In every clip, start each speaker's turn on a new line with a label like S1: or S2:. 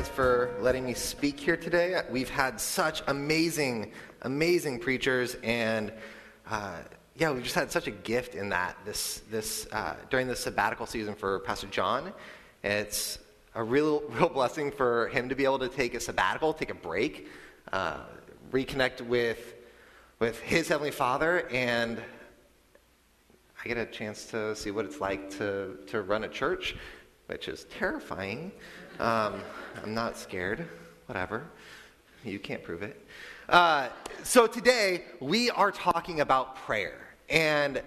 S1: guys for letting me speak here today. We've had such amazing, amazing preachers, and uh, yeah, we've just had such a gift in that this, this uh, during the sabbatical season for Pastor John. It's a real, real blessing for him to be able to take a sabbatical, take a break, uh, reconnect with, with his Heavenly Father, and I get a chance to see what it's like to, to run a church, which is terrifying. Um, I'm not scared. Whatever. You can't prove it. Uh, so today, we are talking about prayer. And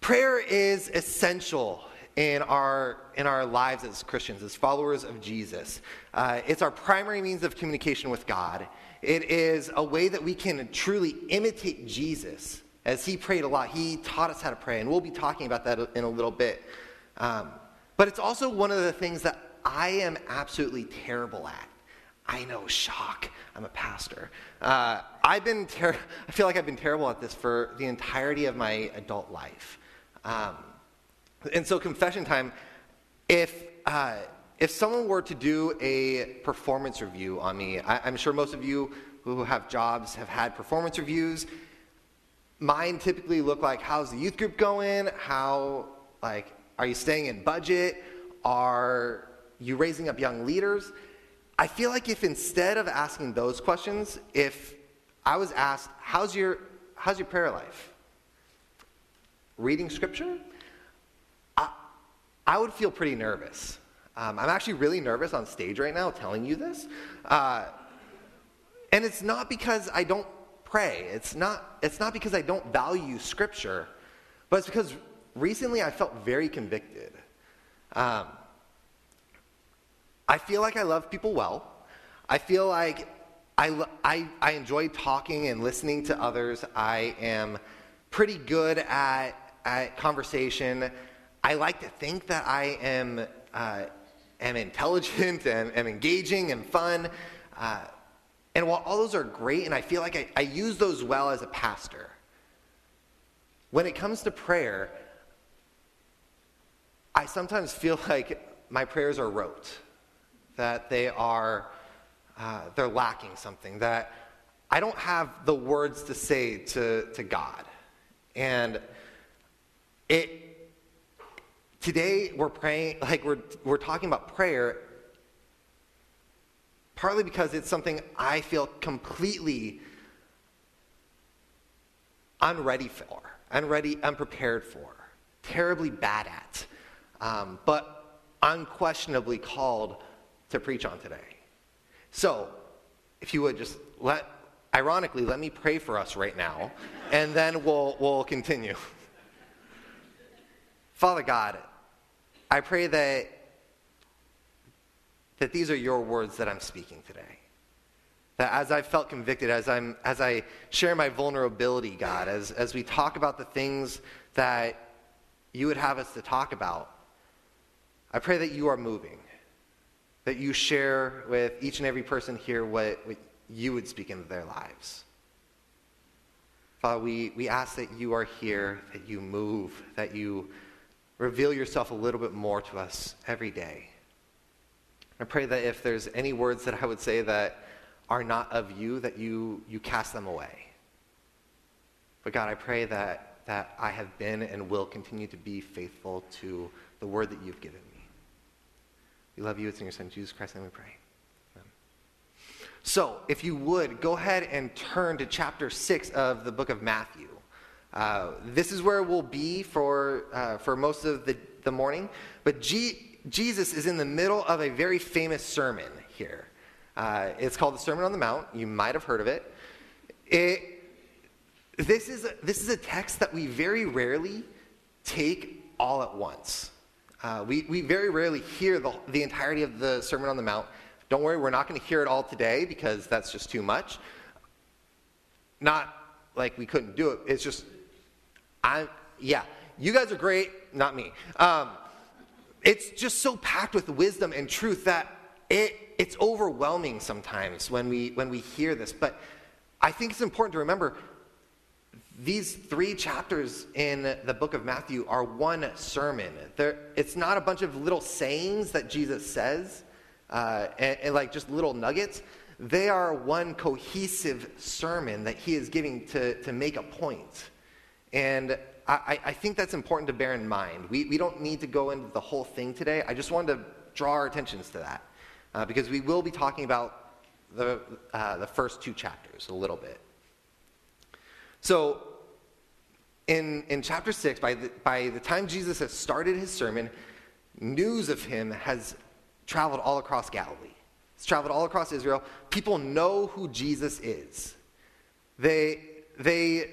S1: prayer is essential in our, in our lives as Christians, as followers of Jesus. Uh, it's our primary means of communication with God. It is a way that we can truly imitate Jesus. As he prayed a lot, he taught us how to pray, and we'll be talking about that in a little bit. Um, but it's also one of the things that I am absolutely terrible at. I know, shock. I'm a pastor. Uh, I've been ter- I feel like I've been terrible at this for the entirety of my adult life. Um, and so, confession time. If uh, if someone were to do a performance review on me, I, am sure most of you who have jobs have had performance reviews. Mine typically look like, how's the youth group going? How like are you staying in budget? Are you raising up young leaders? I feel like if instead of asking those questions, if I was asked, how's your, how's your prayer life? Reading scripture? I, I would feel pretty nervous. Um, I'm actually really nervous on stage right now telling you this. Uh, and it's not because I don't pray, it's not, it's not because I don't value scripture, but it's because recently I felt very convicted. Um, I feel like I love people well. I feel like I, I, I enjoy talking and listening to others. I am pretty good at, at conversation. I like to think that I am, uh, am intelligent and, and engaging and fun. Uh, and while all those are great, and I feel like I, I use those well as a pastor, when it comes to prayer, I sometimes feel like my prayers are rote that they are uh, they're lacking something that i don't have the words to say to, to god. And it today we're praying like we're, we're talking about prayer partly because it's something i feel completely unready for unready unprepared for terribly bad at um, but unquestionably called to preach on today. So, if you would just let, ironically, let me pray for us right now, and then we'll, we'll continue. Father God, I pray that, that these are your words that I'm speaking today. That as I've felt convicted, as, I'm, as I share my vulnerability, God, as, as we talk about the things that you would have us to talk about, I pray that you are moving that you share with each and every person here what, what you would speak into their lives. Father, we, we ask that you are here, that you move, that you reveal yourself a little bit more to us every day. I pray that if there's any words that I would say that are not of you, that you, you cast them away. But God, I pray that, that I have been and will continue to be faithful to the word that you've given me. We love you. It's in your Son, Jesus Christ, and we pray. Amen. So, if you would, go ahead and turn to chapter 6 of the book of Matthew. Uh, this is where we'll be for, uh, for most of the, the morning. But G- Jesus is in the middle of a very famous sermon here. Uh, it's called the Sermon on the Mount. You might have heard of it. it this, is a, this is a text that we very rarely take all at once. Uh, we, we very rarely hear the, the entirety of the Sermon on the Mount. Don't worry, we're not going to hear it all today because that's just too much. Not like we couldn't do it. It's just, I, yeah, you guys are great, not me. Um, it's just so packed with wisdom and truth that it, it's overwhelming sometimes when we, when we hear this. But I think it's important to remember these three chapters in the book of Matthew are one sermon. They're, it's not a bunch of little sayings that Jesus says. uh, and, and like just little nuggets, they are one cohesive sermon that he is giving to, to make a point. And I, I think that's important to bear in mind. We, we don't need to go into the whole thing today. I just wanted to draw our attentions to that uh, because we will be talking about the, uh, the first two chapters a little bit. So, in, in chapter 6, by the, by the time Jesus has started his sermon, news of him has traveled all across Galilee. It's traveled all across Israel. People know who Jesus is. They, they,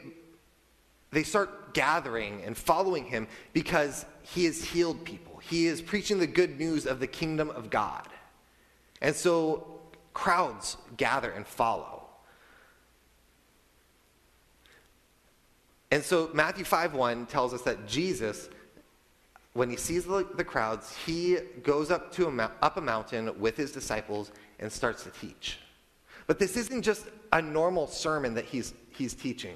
S1: they start gathering and following him because he has healed people. He is preaching the good news of the kingdom of God. And so crowds gather and follow. And so Matthew 5 1 tells us that Jesus when he sees the, the crowds, he goes up, to a, up a mountain with his disciples and starts to teach. But this isn't just a normal sermon that he's, he's teaching.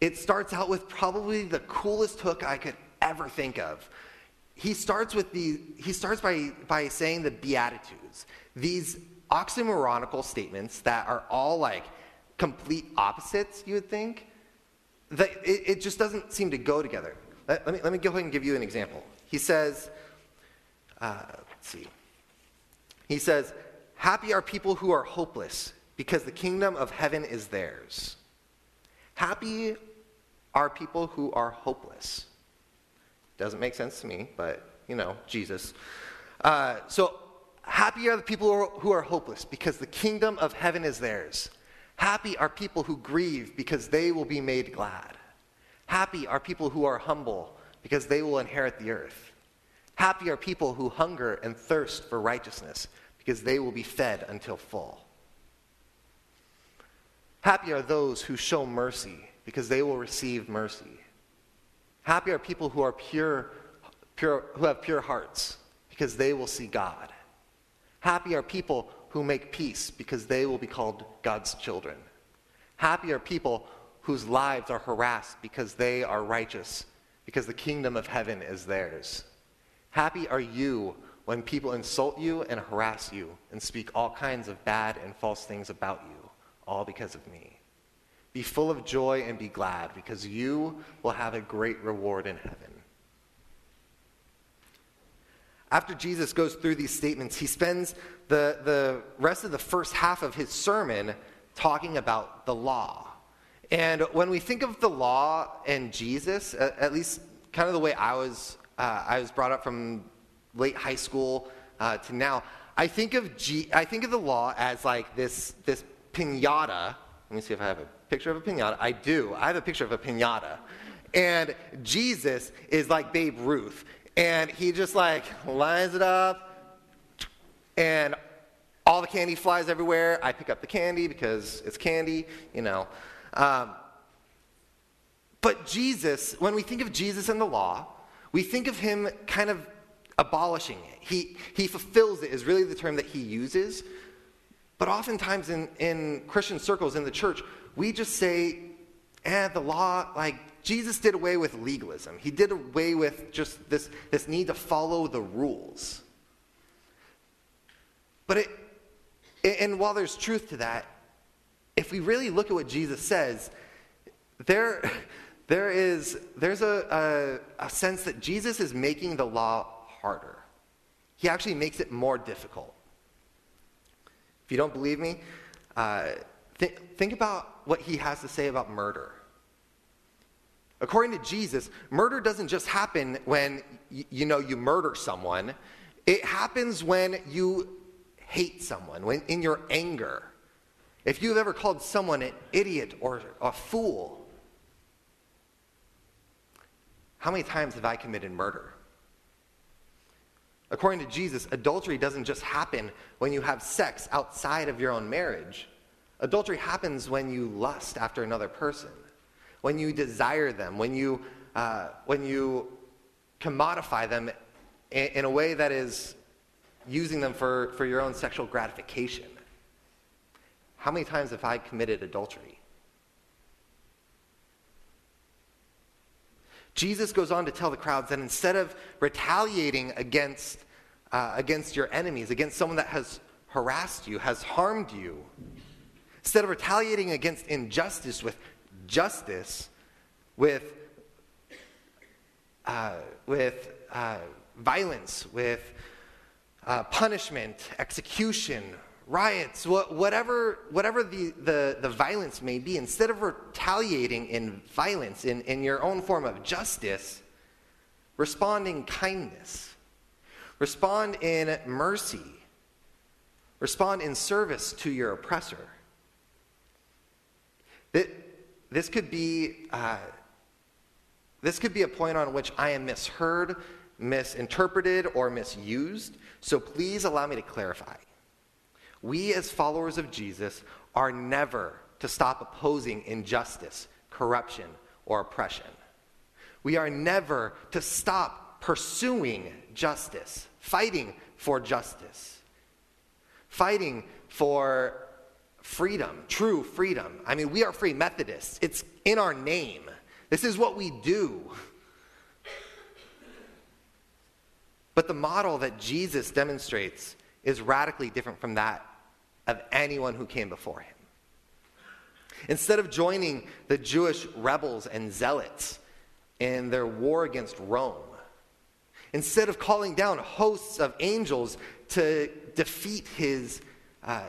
S1: It starts out with probably the coolest hook I could ever think of. He starts with the he starts by, by saying the Beatitudes, these oxymoronical statements that are all like complete opposites, you would think. It, it just doesn't seem to go together. Let, let, me, let me go ahead and give you an example. He says, uh, let's see. He says, Happy are people who are hopeless, because the kingdom of heaven is theirs. Happy are people who are hopeless. Doesn't make sense to me, but you know, Jesus. Uh, so, happy are the people who are, who are hopeless, because the kingdom of heaven is theirs. Happy are people who grieve, because they will be made glad. Happy are people who are humble, because they will inherit the earth. Happy are people who hunger and thirst for righteousness, because they will be fed until full. Happy are those who show mercy, because they will receive mercy. Happy are people who are pure, pure who have pure hearts, because they will see God. Happy are people who make peace, because they will be called God's children. Happy are people whose lives are harassed because they are righteous, because the kingdom of heaven is theirs. Happy are you when people insult you and harass you and speak all kinds of bad and false things about you, all because of me. Be full of joy and be glad, because you will have a great reward in heaven. After Jesus goes through these statements, he spends the, the rest of the first half of his sermon talking about the law and when we think of the law and Jesus, at least kind of the way I was, uh, I was brought up from late high school uh, to now, I think of G, I think of the law as like this this pinata. Let me see if I have a picture of a pinata. I do. I have a picture of a pinata, and Jesus is like Babe Ruth, and he just like lines it up, and all the candy flies everywhere. I pick up the candy because it's candy, you know. Um, but Jesus, when we think of Jesus and the law, we think of him kind of abolishing it. He, he fulfills it, is really the term that he uses. But oftentimes in, in Christian circles in the church, we just say, eh, the law, like, Jesus did away with legalism. He did away with just this, this need to follow the rules. But it, and while there's truth to that, if we really look at what Jesus says, there, there is there's a, a, a sense that Jesus is making the law harder. He actually makes it more difficult. If you don't believe me, uh, th- think about what he has to say about murder. According to Jesus, murder doesn't just happen when y- you know you murder someone. It happens when you hate someone, when in your anger. If you've ever called someone an idiot or a fool, how many times have I committed murder? According to Jesus, adultery doesn't just happen when you have sex outside of your own marriage. Adultery happens when you lust after another person, when you desire them, when you, uh, when you commodify them in, in a way that is using them for, for your own sexual gratification. How many times have I committed adultery? Jesus goes on to tell the crowds that instead of retaliating against uh, against your enemies, against someone that has harassed you, has harmed you. Instead of retaliating against injustice with justice, with, uh, with uh, violence, with uh, punishment, execution, riots, whatever, whatever the, the, the violence may be, instead of retaliating in violence, in, in your own form of justice, respond in kindness, respond in mercy, respond in service to your oppressor. This could be, uh, this could be a point on which I am misheard, misinterpreted, or misused. So please allow me to clarify. We, as followers of Jesus, are never to stop opposing injustice, corruption, or oppression. We are never to stop pursuing justice, fighting for justice, fighting for freedom, true freedom. I mean, we are free Methodists, it's in our name. This is what we do. But the model that Jesus demonstrates is radically different from that of anyone who came before him. Instead of joining the Jewish rebels and zealots in their war against Rome, instead of calling down hosts of angels to defeat his, uh,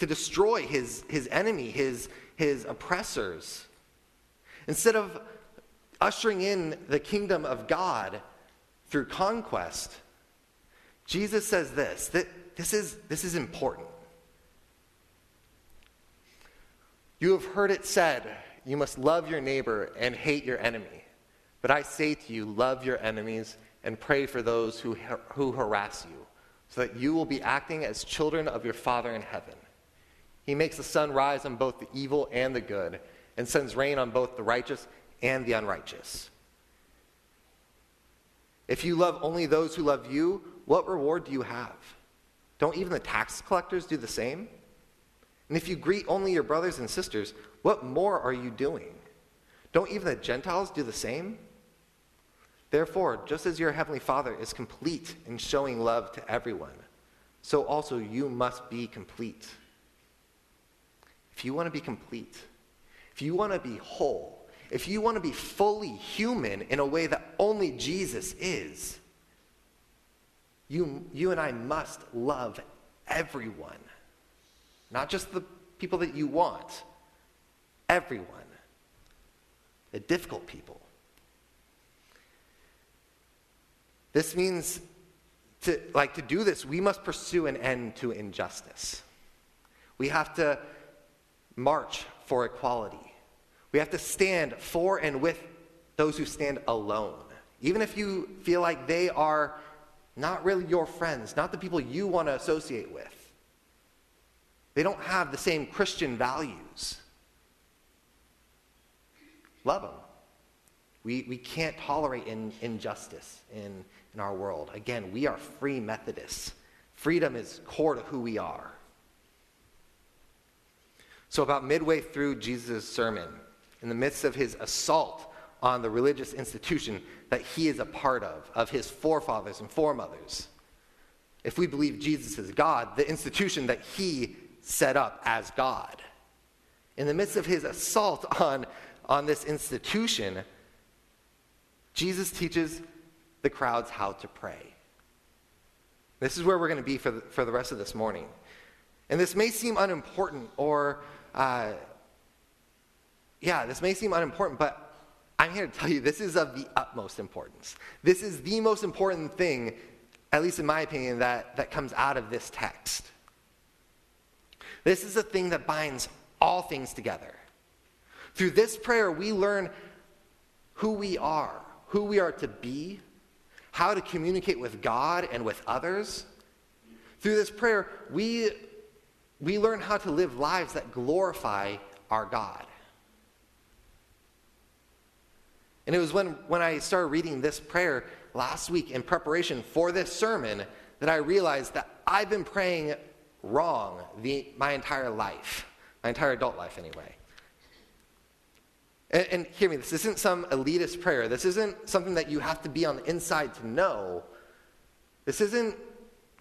S1: to destroy his, his enemy, his, his oppressors, instead of ushering in the kingdom of God through conquest, Jesus says this that this is, this is important. You have heard it said, you must love your neighbor and hate your enemy. But I say to you, love your enemies and pray for those who, who harass you, so that you will be acting as children of your Father in heaven. He makes the sun rise on both the evil and the good, and sends rain on both the righteous and the unrighteous. If you love only those who love you, what reward do you have? Don't even the tax collectors do the same? And if you greet only your brothers and sisters, what more are you doing? Don't even the Gentiles do the same? Therefore, just as your heavenly Father is complete in showing love to everyone, so also you must be complete. If you want to be complete, if you want to be whole, if you want to be fully human in a way that only Jesus is, you, you and I must love everyone, not just the people that you want, everyone, the difficult people. This means to like to do this, we must pursue an end to injustice. We have to march for equality. We have to stand for and with those who stand alone. Even if you feel like they are not really your friends, not the people you want to associate with. They don't have the same Christian values. Love them. We, we can't tolerate in, injustice in, in our world. Again, we are free Methodists. Freedom is core to who we are. So, about midway through Jesus' sermon, in the midst of his assault on the religious institution that he is a part of, of his forefathers and foremothers. If we believe Jesus is God, the institution that he set up as God. In the midst of his assault on, on this institution, Jesus teaches the crowds how to pray. This is where we're going to be for the, for the rest of this morning. And this may seem unimportant or, uh, yeah, this may seem unimportant, but I'm here to tell you this is of the utmost importance. This is the most important thing, at least in my opinion, that, that comes out of this text. This is the thing that binds all things together. Through this prayer, we learn who we are, who we are to be, how to communicate with God and with others. Through this prayer, we, we learn how to live lives that glorify our God. And it was when, when I started reading this prayer last week in preparation for this sermon that I realized that I've been praying wrong the, my entire life, my entire adult life anyway. And, and hear me, this isn't some elitist prayer. This isn't something that you have to be on the inside to know. This isn't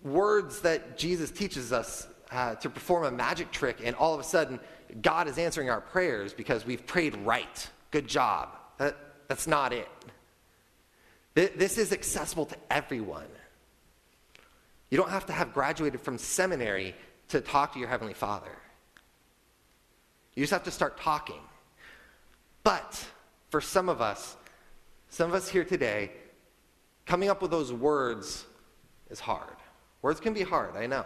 S1: words that Jesus teaches us uh, to perform a magic trick, and all of a sudden, God is answering our prayers because we've prayed right. Good job. That, that's not it. This is accessible to everyone. You don't have to have graduated from seminary to talk to your Heavenly Father. You just have to start talking. But for some of us, some of us here today, coming up with those words is hard. Words can be hard, I know.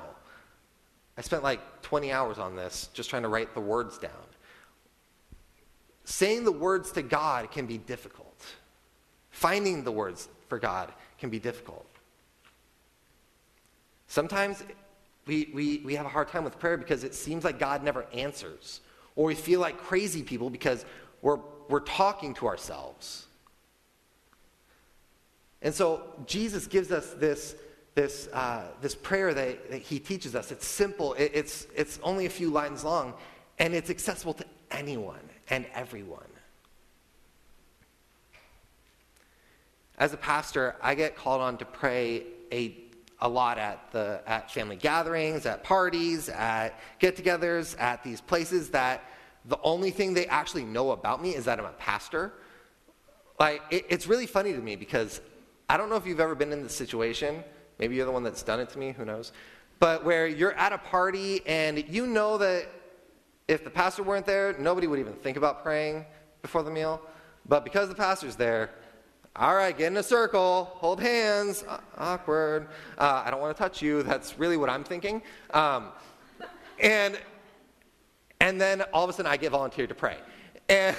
S1: I spent like 20 hours on this just trying to write the words down. Saying the words to God can be difficult. Finding the words for God can be difficult. Sometimes we, we, we have a hard time with prayer because it seems like God never answers. Or we feel like crazy people because we're, we're talking to ourselves. And so Jesus gives us this, this, uh, this prayer that, that, he teaches us. It's simple, it, it's, it's only a few lines long, and it's accessible to anyone and everyone. As a pastor, I get called on to pray a, a lot at, the, at family gatherings, at parties, at get togethers, at these places that the only thing they actually know about me is that I'm a pastor. Like, it, it's really funny to me because I don't know if you've ever been in this situation. Maybe you're the one that's done it to me, who knows? But where you're at a party and you know that if the pastor weren't there, nobody would even think about praying before the meal. But because the pastor's there, all right, get in a circle, hold hands, uh, awkward. Uh, I don't want to touch you. That's really what I'm thinking. Um, and, and then all of a sudden I get volunteered to pray. And,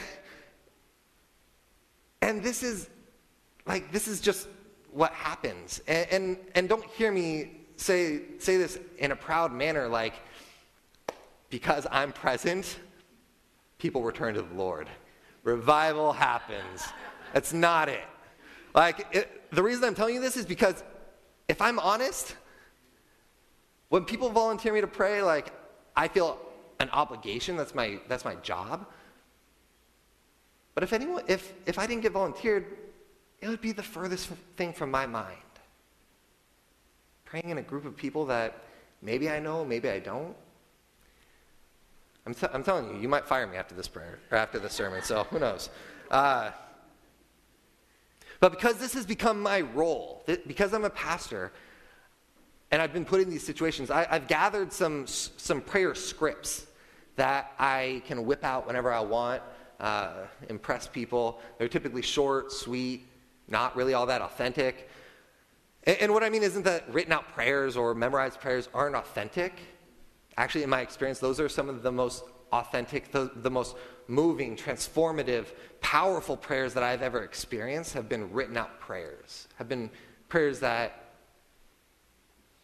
S1: and this is like, this is just what happens. And, and, and don't hear me say, say this in a proud manner like, because I'm present, people return to the Lord. Revival happens. That's not it. Like, it, the reason I'm telling you this is because if I'm honest, when people volunteer me to pray, like, I feel an obligation. That's my, that's my job. But if anyone, if, if I didn't get volunteered, it would be the furthest thing from my mind. Praying in a group of people that maybe I know, maybe I don't. I'm, I'm telling you, you might fire me after this prayer or after this sermon, so who knows. Uh, but because this has become my role, because I'm a pastor, and I've been put in these situations, I, have gathered some, some prayer scripts that I can whip out whenever I want, uh, impress people. They're typically short, sweet, not really all that authentic. And, and what I mean isn't that written out prayers or memorized prayers aren't authentic. Actually, in my experience, those are some of the most authentic, the, the, most moving, transformative, powerful prayers that I've ever experienced have been written out prayers, have been prayers that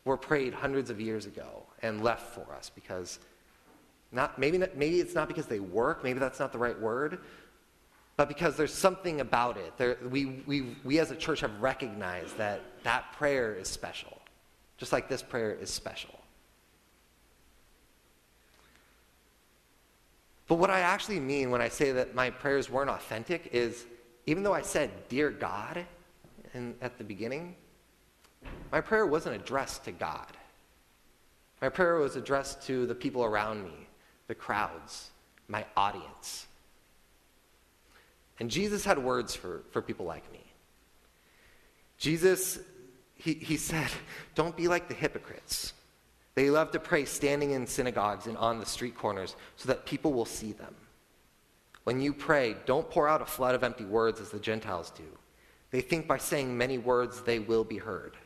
S1: were prayed hundreds of years ago and left for us because not, maybe, not, maybe it's not because they work, maybe that's not the right word, but because there's something about it. There, we, we, we as a church have recognized that that prayer is special, just like this prayer is special. But what I actually mean when I say that my prayers weren't authentic is even though I said, Dear God, in, at the beginning, my prayer wasn't addressed to God. My prayer was addressed to the people around me, the crowds, my audience. And Jesus had words for, for people like me. Jesus, he, he said, Don't be like the hypocrites. They love to pray standing in synagogues and on the street corners so that people will see them. When you pray, don't pour out a flood of empty words as the Gentiles do. They think by saying many words they will be heard.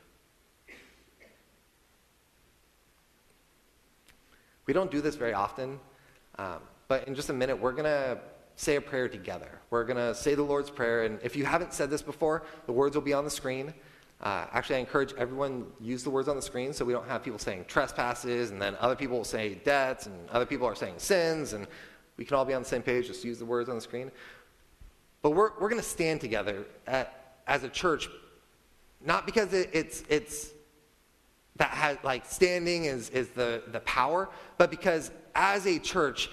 S1: We don't do this very often, um, but in just a minute, we're going to say a prayer together. We're going to say the Lord's Prayer, and if you haven't said this before, the words will be on the screen. Uh, actually, I encourage everyone use the words on the screen so we don't have people saying trespasses, and then other people will say debts, and other people are saying sins, and we can all be on the same page. Just use the words on the screen. But we're, we're going to stand together at, as a church, not because it, it's, it's that has like standing is, is the, the power, but because as a church,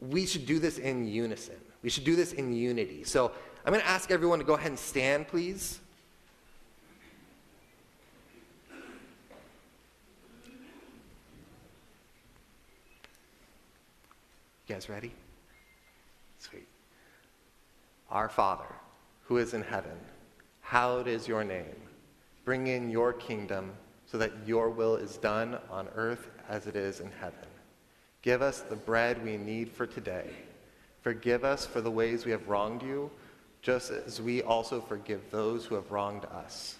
S1: we should do this in unison. We should do this in unity. So I'm going to ask everyone to go ahead and stand, please. You guys ready? Sweet. Our Father, who is in heaven, hallowed is your name. Bring in your kingdom so that your will is done on earth as it is in heaven. Give us the bread we need for today. Forgive us for the ways we have wronged you, just as we also forgive those who have wronged us.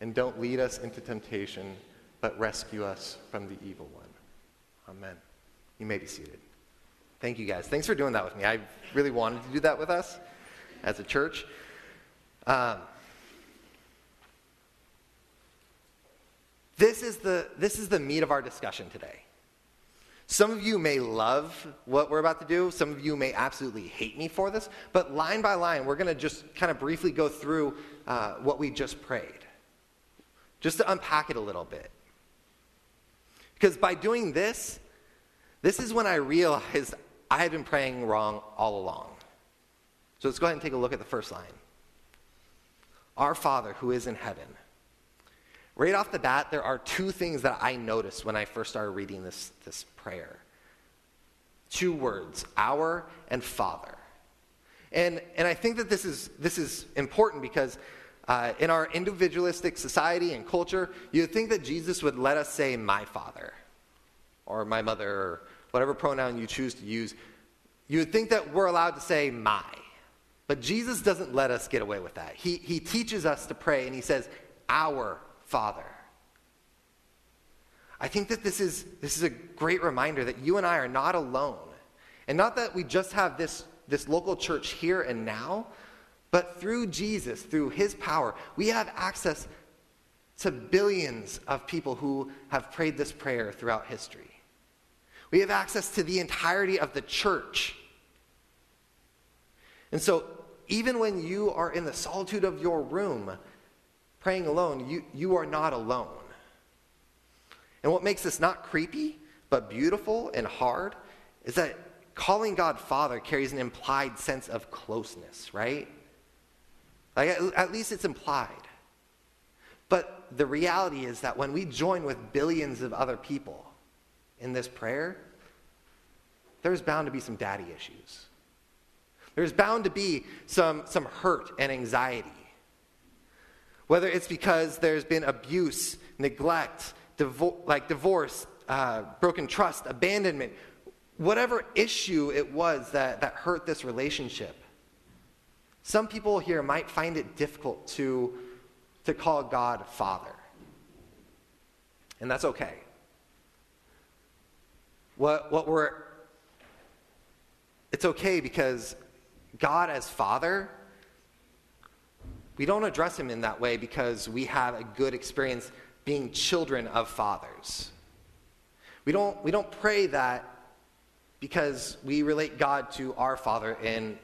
S1: And don't lead us into temptation, but rescue us from the evil one. Amen. You may be seated. Thank you guys. Thanks for doing that with me. I really wanted to do that with us as a church. Um, this, is the, this is the meat of our discussion today. Some of you may love what we're about to do. Some of you may absolutely hate me for this. But line by line, we're going to just kind of briefly go through uh, what we just prayed, just to unpack it a little bit. Because by doing this, this is when I realized I had been praying wrong all along. So let's go ahead and take a look at the first line Our Father who is in heaven. Right off the bat, there are two things that I noticed when I first started reading this, this prayer two words, our and Father. And, and I think that this is, this is important because uh, in our individualistic society and culture, you'd think that Jesus would let us say, my Father, or my mother, or whatever pronoun you choose to use. You would think that we're allowed to say, my. But Jesus doesn't let us get away with that. He, he teaches us to pray, and he says, our Father. I think that this is, this is a great reminder that you and I are not alone. And not that we just have this, this local church here and now, but through Jesus, through his power, we have access to billions of people who have prayed this prayer throughout history. We have access to the entirety of the church. And so, even when you are in the solitude of your room, praying alone, you, you are not alone. And what makes this not creepy, but beautiful and hard, is that calling God Father carries an implied sense of closeness, right? Like, at, at least it's implied. But the reality is that when we join with billions of other people in this prayer, there's bound to be some daddy issues. There's bound to be some, some hurt and anxiety. Whether it's because there's been abuse, neglect, divo- like divorce, uh, broken trust, abandonment, whatever issue it was that, that hurt this relationship. Some people here might find it difficult to, to call God Father. And that's okay. What, what we're, it's okay because God as Father we don't address him in that way because we have a good experience being children of fathers. We don't, we don't pray that because we relate God to our Father and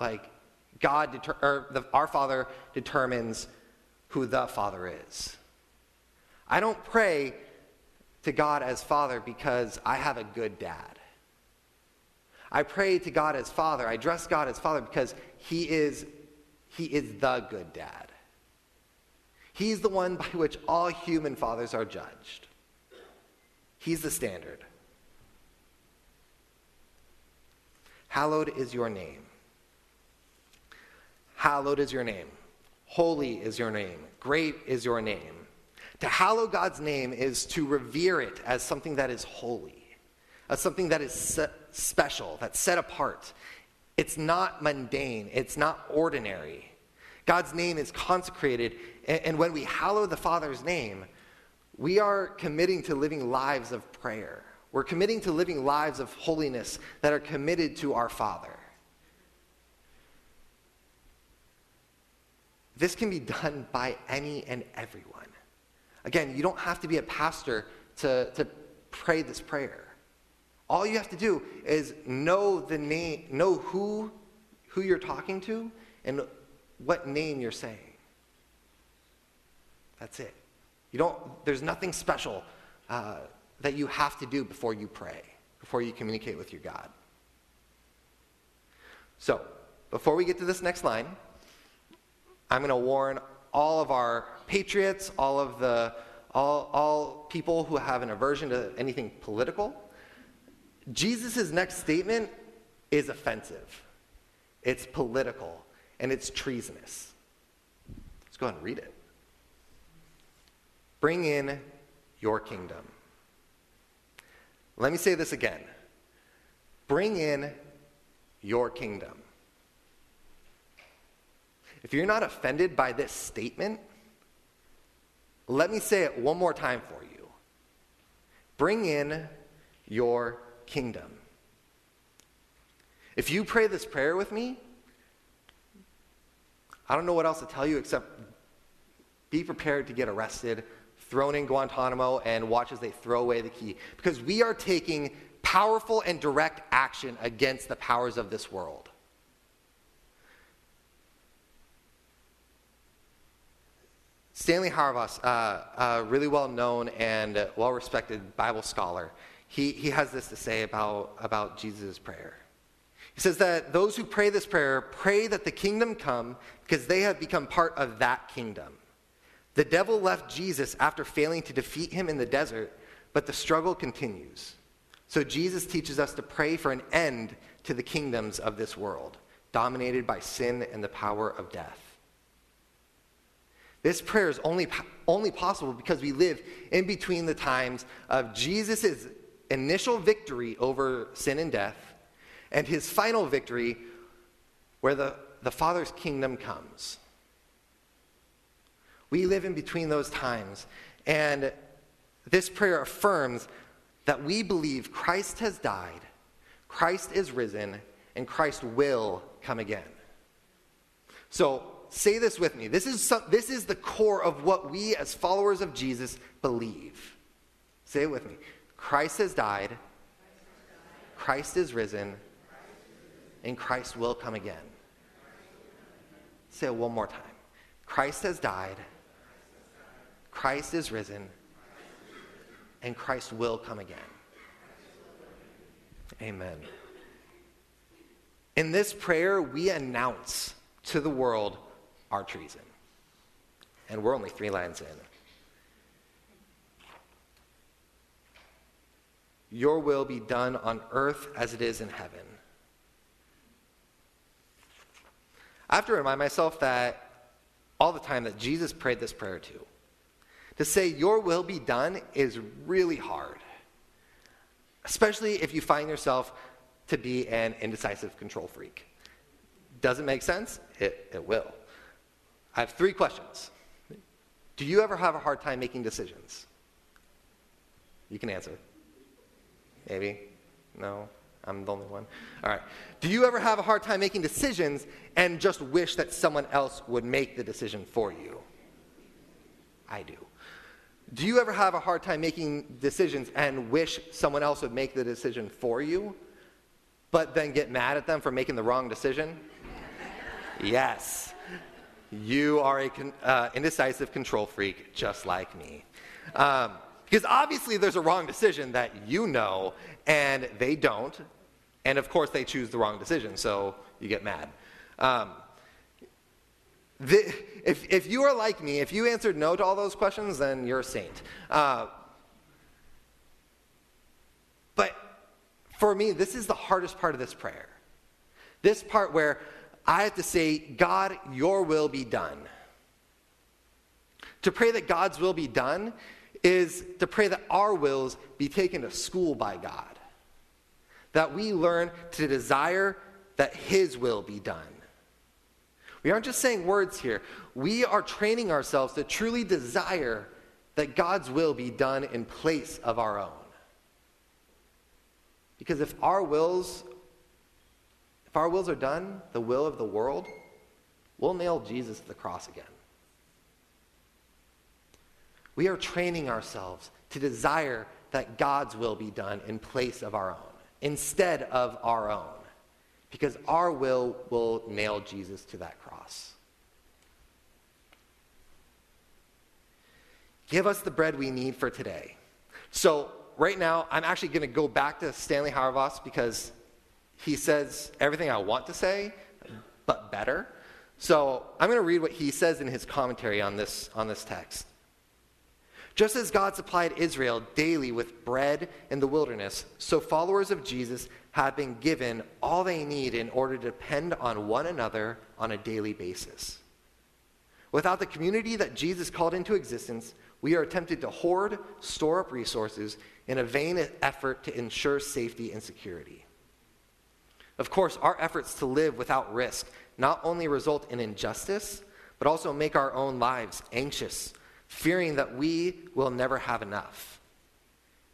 S1: like God deter- or the, our Father determines who the Father is. I don't pray to God as Father because I have a good dad. I pray to God as Father. I address God as Father because He is he is the good dad. He's the one by which all human fathers are judged. He's the standard. Hallowed is your name. Hallowed is your name. Holy is your name. Great is your name. To hallow God's name is to revere it as something that is holy, as something that is special, that's set apart. It's not mundane, it's not ordinary. God's name is consecrated, and when we hallow the Father's name, we are committing to living lives of prayer. We're committing to living lives of holiness that are committed to our Father. This can be done by any and everyone. Again, you don't have to be a pastor to, to pray this prayer. All you have to do is know the name, know who, who you're talking to, and what name you're saying. That's it. You don't, there's nothing special uh, that you have to do before you pray, before you communicate with your God. So, before we get to this next line, I'm going to warn all of our patriots, all of the all, all people who have an aversion to anything political Jesus' next statement is offensive, it's political, and it's treasonous. Let's go ahead and read it. Bring in your kingdom. Let me say this again. Bring in your kingdom. If you're not offended by this statement, let me say it one more time for you. Bring in your kingdom. If you pray this prayer with me, I don't know what else to tell you except be prepared to get arrested, thrown in Guantanamo, and watch as they throw away the key. Because we are taking powerful and direct action against the powers of this world. Stanley Hauerwas, uh, a really well known and well respected Bible scholar, he, he has this to say about, about Jesus' prayer. He says that those who pray this prayer pray that the kingdom come because they have become part of that kingdom. The devil left Jesus after failing to defeat him in the desert, but the struggle continues. So Jesus teaches us to pray for an end to the kingdoms of this world, dominated by sin and the power of death. This prayer is only, only possible because we live in between the times of Jesus' initial victory over sin and death and his final victory where the, the Father's kingdom comes. We live in between those times, and this prayer affirms that we believe Christ has died, Christ is risen, and Christ will come again. So, say this with me. This is, some, this is the core of what we, as followers of Jesus, believe. Say it with me. Christ has died, Christ is risen, and Christ will come again. Say it one more time. Christ has died, Christ is risen, and Christ will come again. Amen. In this prayer, we announce to the world our treason. And we're only three lines in. Your will be done on earth as it is in heaven. I have to remind myself that all the time that Jesus prayed this prayer too. To say, Your will be done is really hard, especially if you find yourself to be an indecisive control freak. Doesn't make sense? It, it will. I have three questions. Do you ever have a hard time making decisions? You can answer. Maybe? No? I'm the only one. All right. Do you ever have a hard time making decisions and just wish that someone else would make the decision for you? I do. Do you ever have a hard time making decisions and wish someone else would make the decision for you, but then get mad at them for making the wrong decision? yes. You are an uh, indecisive control freak just like me. Um, because obviously there's a wrong decision that you know and they don't. And of course they choose the wrong decision, so you get mad. Um, the, if, if you are like me, if you answered no to all those questions, then you're a saint. Uh, but for me, this is the hardest part of this prayer. This part where I have to say, God, your will be done. To pray that God's will be done is to pray that our wills be taken to school by God. That we learn to desire that His will be done. We aren't just saying words here. We are training ourselves to truly desire that God's will be done in place of our own. Because if our wills if our wills are done, the will of the world, we'll nail Jesus to the cross again. We are training ourselves to desire that God's will be done in place of our own, instead of our own, because our will will nail Jesus to that cross. Give us the bread we need for today. So, right now, I'm actually going to go back to Stanley Hauerwas because he says everything I want to say, but better. So I'm going to read what he says in his commentary on this, on this text. Just as God supplied Israel daily with bread in the wilderness, so followers of Jesus have been given all they need in order to depend on one another on a daily basis. Without the community that Jesus called into existence, we are tempted to hoard, store up resources in a vain effort to ensure safety and security. Of course, our efforts to live without risk not only result in injustice, but also make our own lives anxious, fearing that we will never have enough.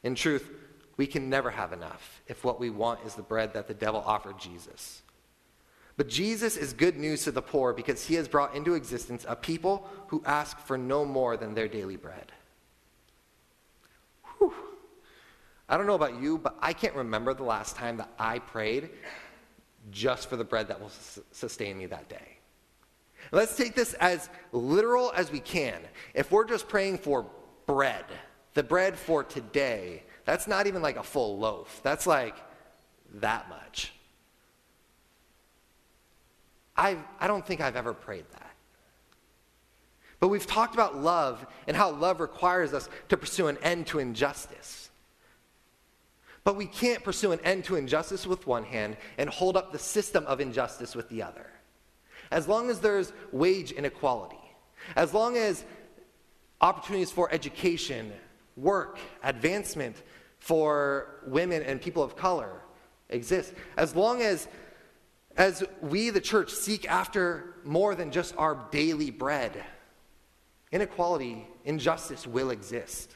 S1: In truth, we can never have enough if what we want is the bread that the devil offered Jesus. But Jesus is good news to the poor because he has brought into existence a people who ask for no more than their daily bread. Whew. I don't know about you, but I can't remember the last time that I prayed just for the bread that will sustain me that day. Let's take this as literal as we can. If we're just praying for bread, the bread for today, that's not even like a full loaf. That's like that much. I, I don't think I've ever prayed that. But we've talked about love and how love requires us to pursue an end to injustice. But we can't pursue an end to injustice with one hand and hold up the system of injustice with the other. As long as there's wage inequality, as long as opportunities for education, work, advancement for women and people of color exist, as long as as we, the church, seek after more than just our daily bread, inequality, injustice will exist.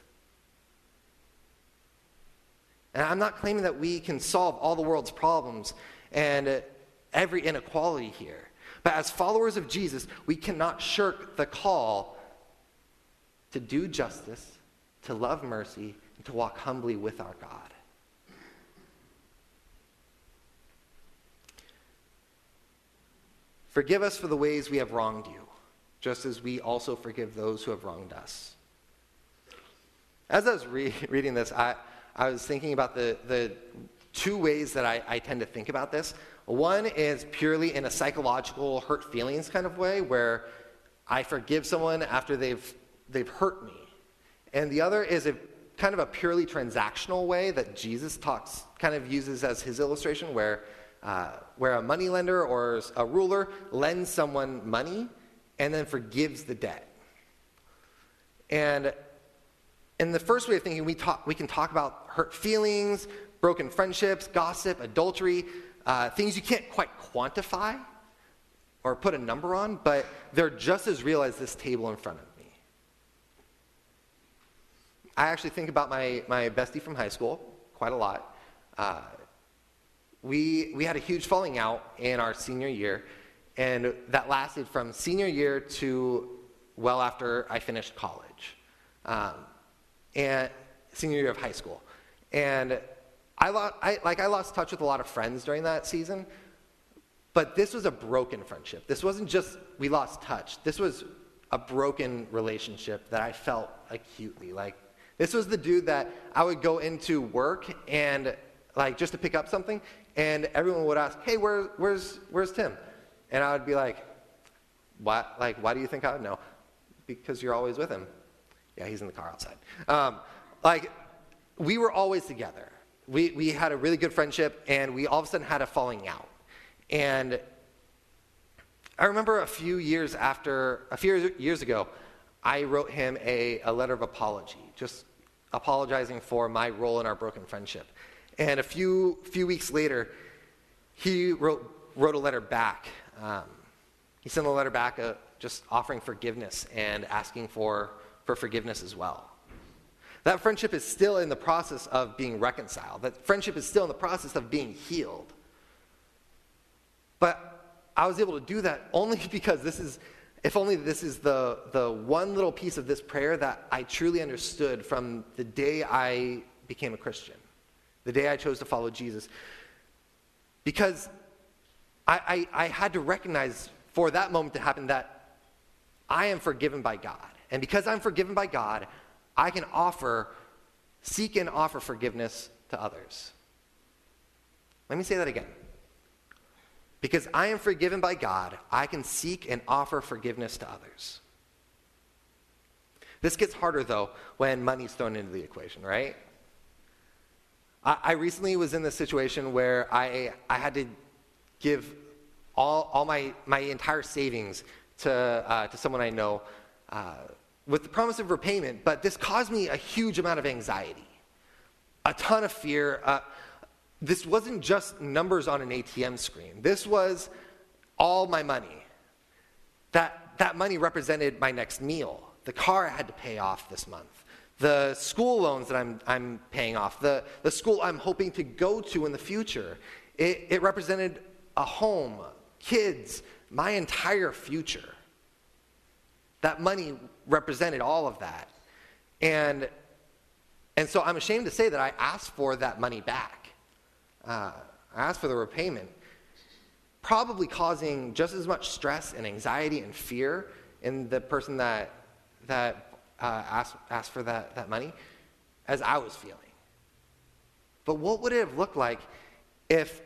S1: And I'm not claiming that we can solve all the world's problems and every inequality here. But as followers of Jesus, we cannot shirk the call to do justice, to love mercy, and to walk humbly with our God. Forgive us for the ways we have wronged you, just as we also forgive those who have wronged us. As I was re- reading this, I, I was thinking about the, the two ways that I, I tend to think about this. One is purely in a psychological hurt feelings kind of way, where I forgive someone after they've, they've hurt me. And the other is a kind of a purely transactional way that Jesus talks, kind of uses as his illustration, where uh, where a moneylender or a ruler lends someone money and then forgives the debt. And in the first way of thinking, we, talk, we can talk about hurt feelings, broken friendships, gossip, adultery, uh, things you can't quite quantify or put a number on, but they're just as real as this table in front of me. I actually think about my, my bestie from high school quite a lot. Uh, we, we had a huge falling out in our senior year, and that lasted from senior year to well after I finished college, um, and senior year of high school. And I, lost, I, like, I lost touch with a lot of friends during that season, but this was a broken friendship. This wasn't just we lost touch. This was a broken relationship that I felt acutely. Like, this was the dude that I would go into work and, like, just to pick up something, and everyone would ask, hey, where, where's, where's Tim? And I would be like, why, like, why do you think I would know? Because you're always with him. Yeah, he's in the car outside. Um, like, we were always together. We, we had a really good friendship, and we all of a sudden had a falling out. And I remember a few years after, a few years ago, I wrote him a, a letter of apology, just apologizing for my role in our broken friendship. And a few, few weeks later, he wrote, wrote a letter back. Um, he sent a letter back uh, just offering forgiveness and asking for, for forgiveness as well. That friendship is still in the process of being reconciled. That friendship is still in the process of being healed. But I was able to do that only because this is, if only this is the, the one little piece of this prayer that I truly understood from the day I became a Christian the day I chose to follow Jesus. Because I, I, I had to recognize for that moment to happen that I am forgiven by God. And because I'm forgiven by God, I can offer, seek and offer forgiveness to others. Let me say that again. Because I am forgiven by God, I can seek and offer forgiveness to others. This gets harder, though, when money's thrown into the equation, right? I, I recently was in this situation where I, I had to give all, all my, my entire savings to, uh, to someone I know uh, with the promise of repayment, but this caused me a huge amount of anxiety, a ton of fear. Uh, this wasn't just numbers on an ATM screen, this was all my money. That, that money represented my next meal, the car I had to pay off this month, the school loans that I'm, I'm paying off, the, the school I'm hoping to go to in the future. It, it represented a home, kids, my entire future. That money represented all of that. And, and so I'm ashamed to say that I asked for that money back. Uh, I asked for the repayment, probably causing just as much stress and anxiety and fear in the person that, that uh, asked, asked for that, that money as I was feeling. But what would it have looked like if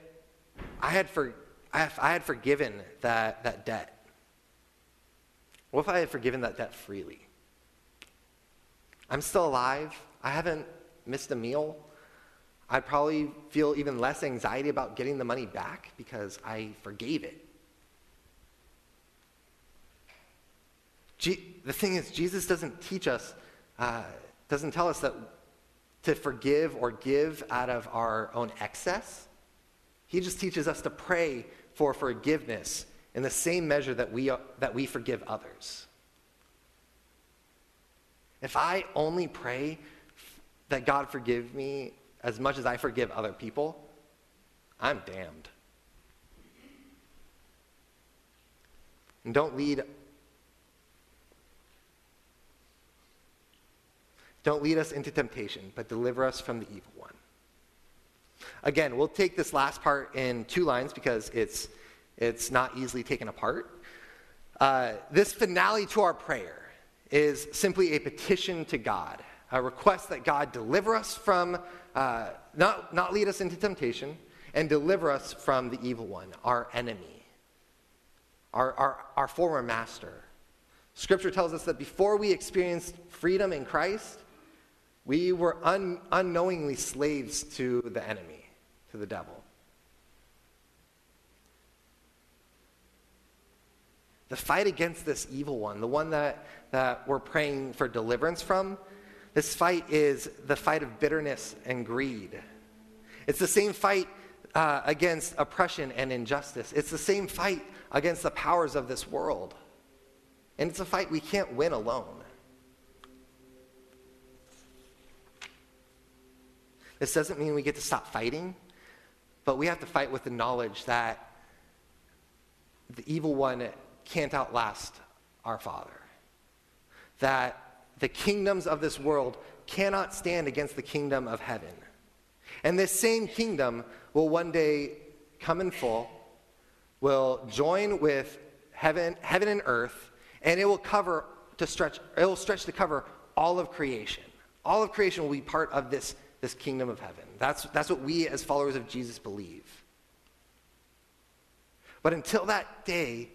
S1: I had, for, if I had forgiven that, that debt? What if I had forgiven that debt freely? I'm still alive. I haven't missed a meal. I'd probably feel even less anxiety about getting the money back because I forgave it. G- the thing is, Jesus doesn't teach us, uh, doesn't tell us that to forgive or give out of our own excess. He just teaches us to pray for forgiveness in the same measure that we, uh, that we forgive others. If I only pray that God forgive me as much as I forgive other people, I'm damned. And don't lead Don't lead us into temptation, but deliver us from the evil one. Again, we'll take this last part in two lines because it's it's not easily taken apart. Uh, this finale to our prayer is simply a petition to God, a request that God deliver us from, uh, not, not lead us into temptation, and deliver us from the evil one, our enemy, our, our, our former master. Scripture tells us that before we experienced freedom in Christ, we were un, unknowingly slaves to the enemy, to the devil. The fight against this evil one, the one that, that we're praying for deliverance from, this fight is the fight of bitterness and greed. It's the same fight uh, against oppression and injustice. It's the same fight against the powers of this world. And it's a fight we can't win alone. This doesn't mean we get to stop fighting, but we have to fight with the knowledge that the evil one can't outlast our Father. That the kingdoms of this world cannot stand against the kingdom of heaven. And this same kingdom will one day come in full, will join with heaven, heaven and earth, and it will cover to stretch, it will stretch to cover all of creation. All of creation will be part of this, this kingdom of heaven. That's, that's what we as followers of Jesus believe. But until that day,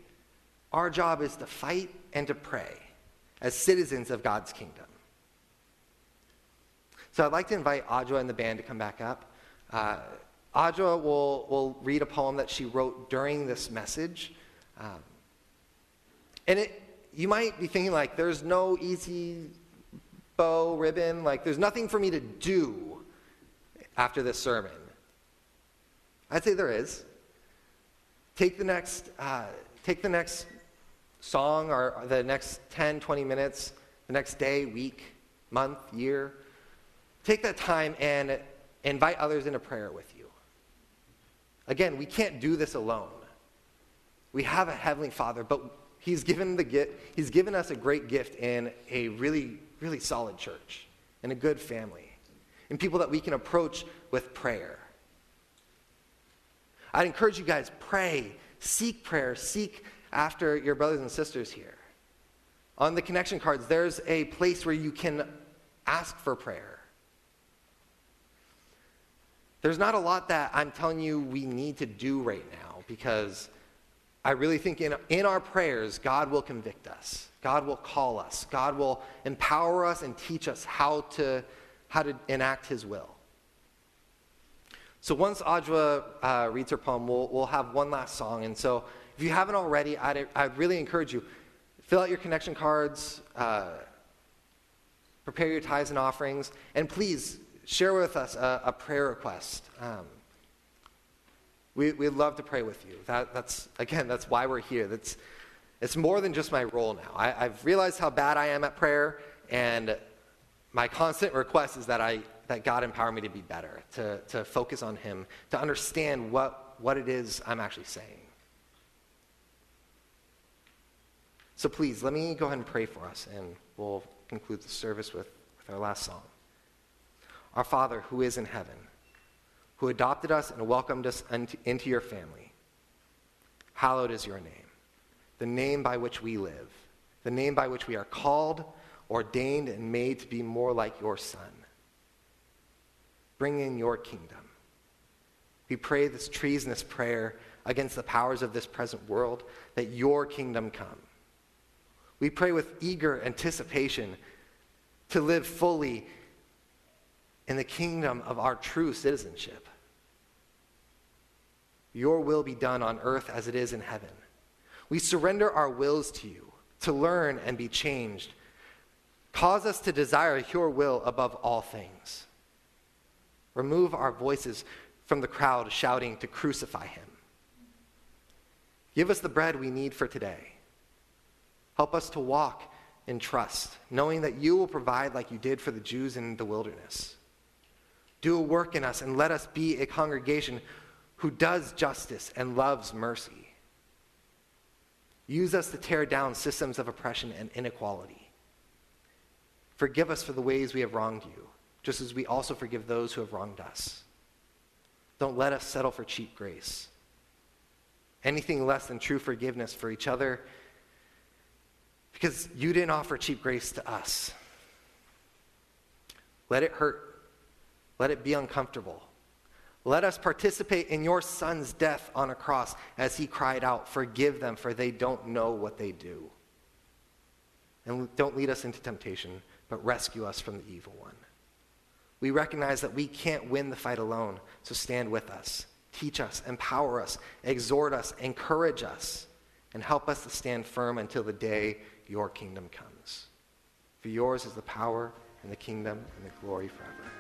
S1: our job is to fight and to pray as citizens of God's kingdom. So I'd like to invite Audra and the band to come back up. Uh, Audra will, will read a poem that she wrote during this message. Um, and it, you might be thinking, like, there's no easy bow, ribbon, like, there's nothing for me to do after this sermon. I'd say there is. Take the next, uh, take the next song or the next 10, 20 minutes, the next day, week, month, year. Take that time and invite others into prayer with you. Again, we can't do this alone. We have a heavenly Father, but he's given the gift, he's given us a great gift in a really really solid church and a good family and people that we can approach with prayer. I'd encourage you guys pray, seek prayer, seek after your brothers and sisters here. On the connection cards, there's a place where you can ask for prayer. There's not a lot that I'm telling you we need to do right now because I really think in, in our prayers, God will convict us. God will call us. God will empower us and teach us how to, how to enact His will. So once Audra uh, reads her poem, we'll, we'll have one last song. And so if you haven't already, I'd, I'd really encourage you fill out your connection cards, uh, prepare your tithes and offerings, and please share with us a, a prayer request. Um, we, we'd love to pray with you. That, that's, again, that's why we're here. That's, it's more than just my role now. I, I've realized how bad I am at prayer, and my constant request is that, I, that God empower me to be better, to, to focus on Him, to understand what, what it is I'm actually saying. So please, let me go ahead and pray for us, and we'll conclude the service with, with our last song. Our Father, who is in heaven, who adopted us and welcomed us into your family, hallowed is your name, the name by which we live, the name by which we are called, ordained, and made to be more like your Son. Bring in your kingdom. We pray this treasonous prayer against the powers of this present world that your kingdom come we pray with eager anticipation to live fully in the kingdom of our true citizenship. Your will be done on earth as it is in heaven. We surrender our wills to you to learn and be changed. Cause us to desire your will above all things. Remove our voices from the crowd shouting to crucify him. Give us the bread we need for today Help us to walk in trust, knowing that you will provide like you did for the Jews in the wilderness. Do a work in us and let us be a congregation who does justice and loves mercy. Use us to tear down systems of oppression and inequality. Forgive us for the ways we have wronged you, just as we also forgive those who have wronged us. Don't let us settle for cheap grace. Anything less than true forgiveness for each other because you didn't offer cheap grace to us. Let it hurt. Let it be uncomfortable. Let us participate in your son's death on a cross as he cried out, Forgive them, for they don't know what they do. And don't lead us into temptation, but rescue us from the evil one. We recognize that we can't win the fight alone, so stand with us. Teach us, empower us, exhort us, encourage us, and help us to stand firm until the day your kingdom comes. For yours is the power and the kingdom and the glory forever.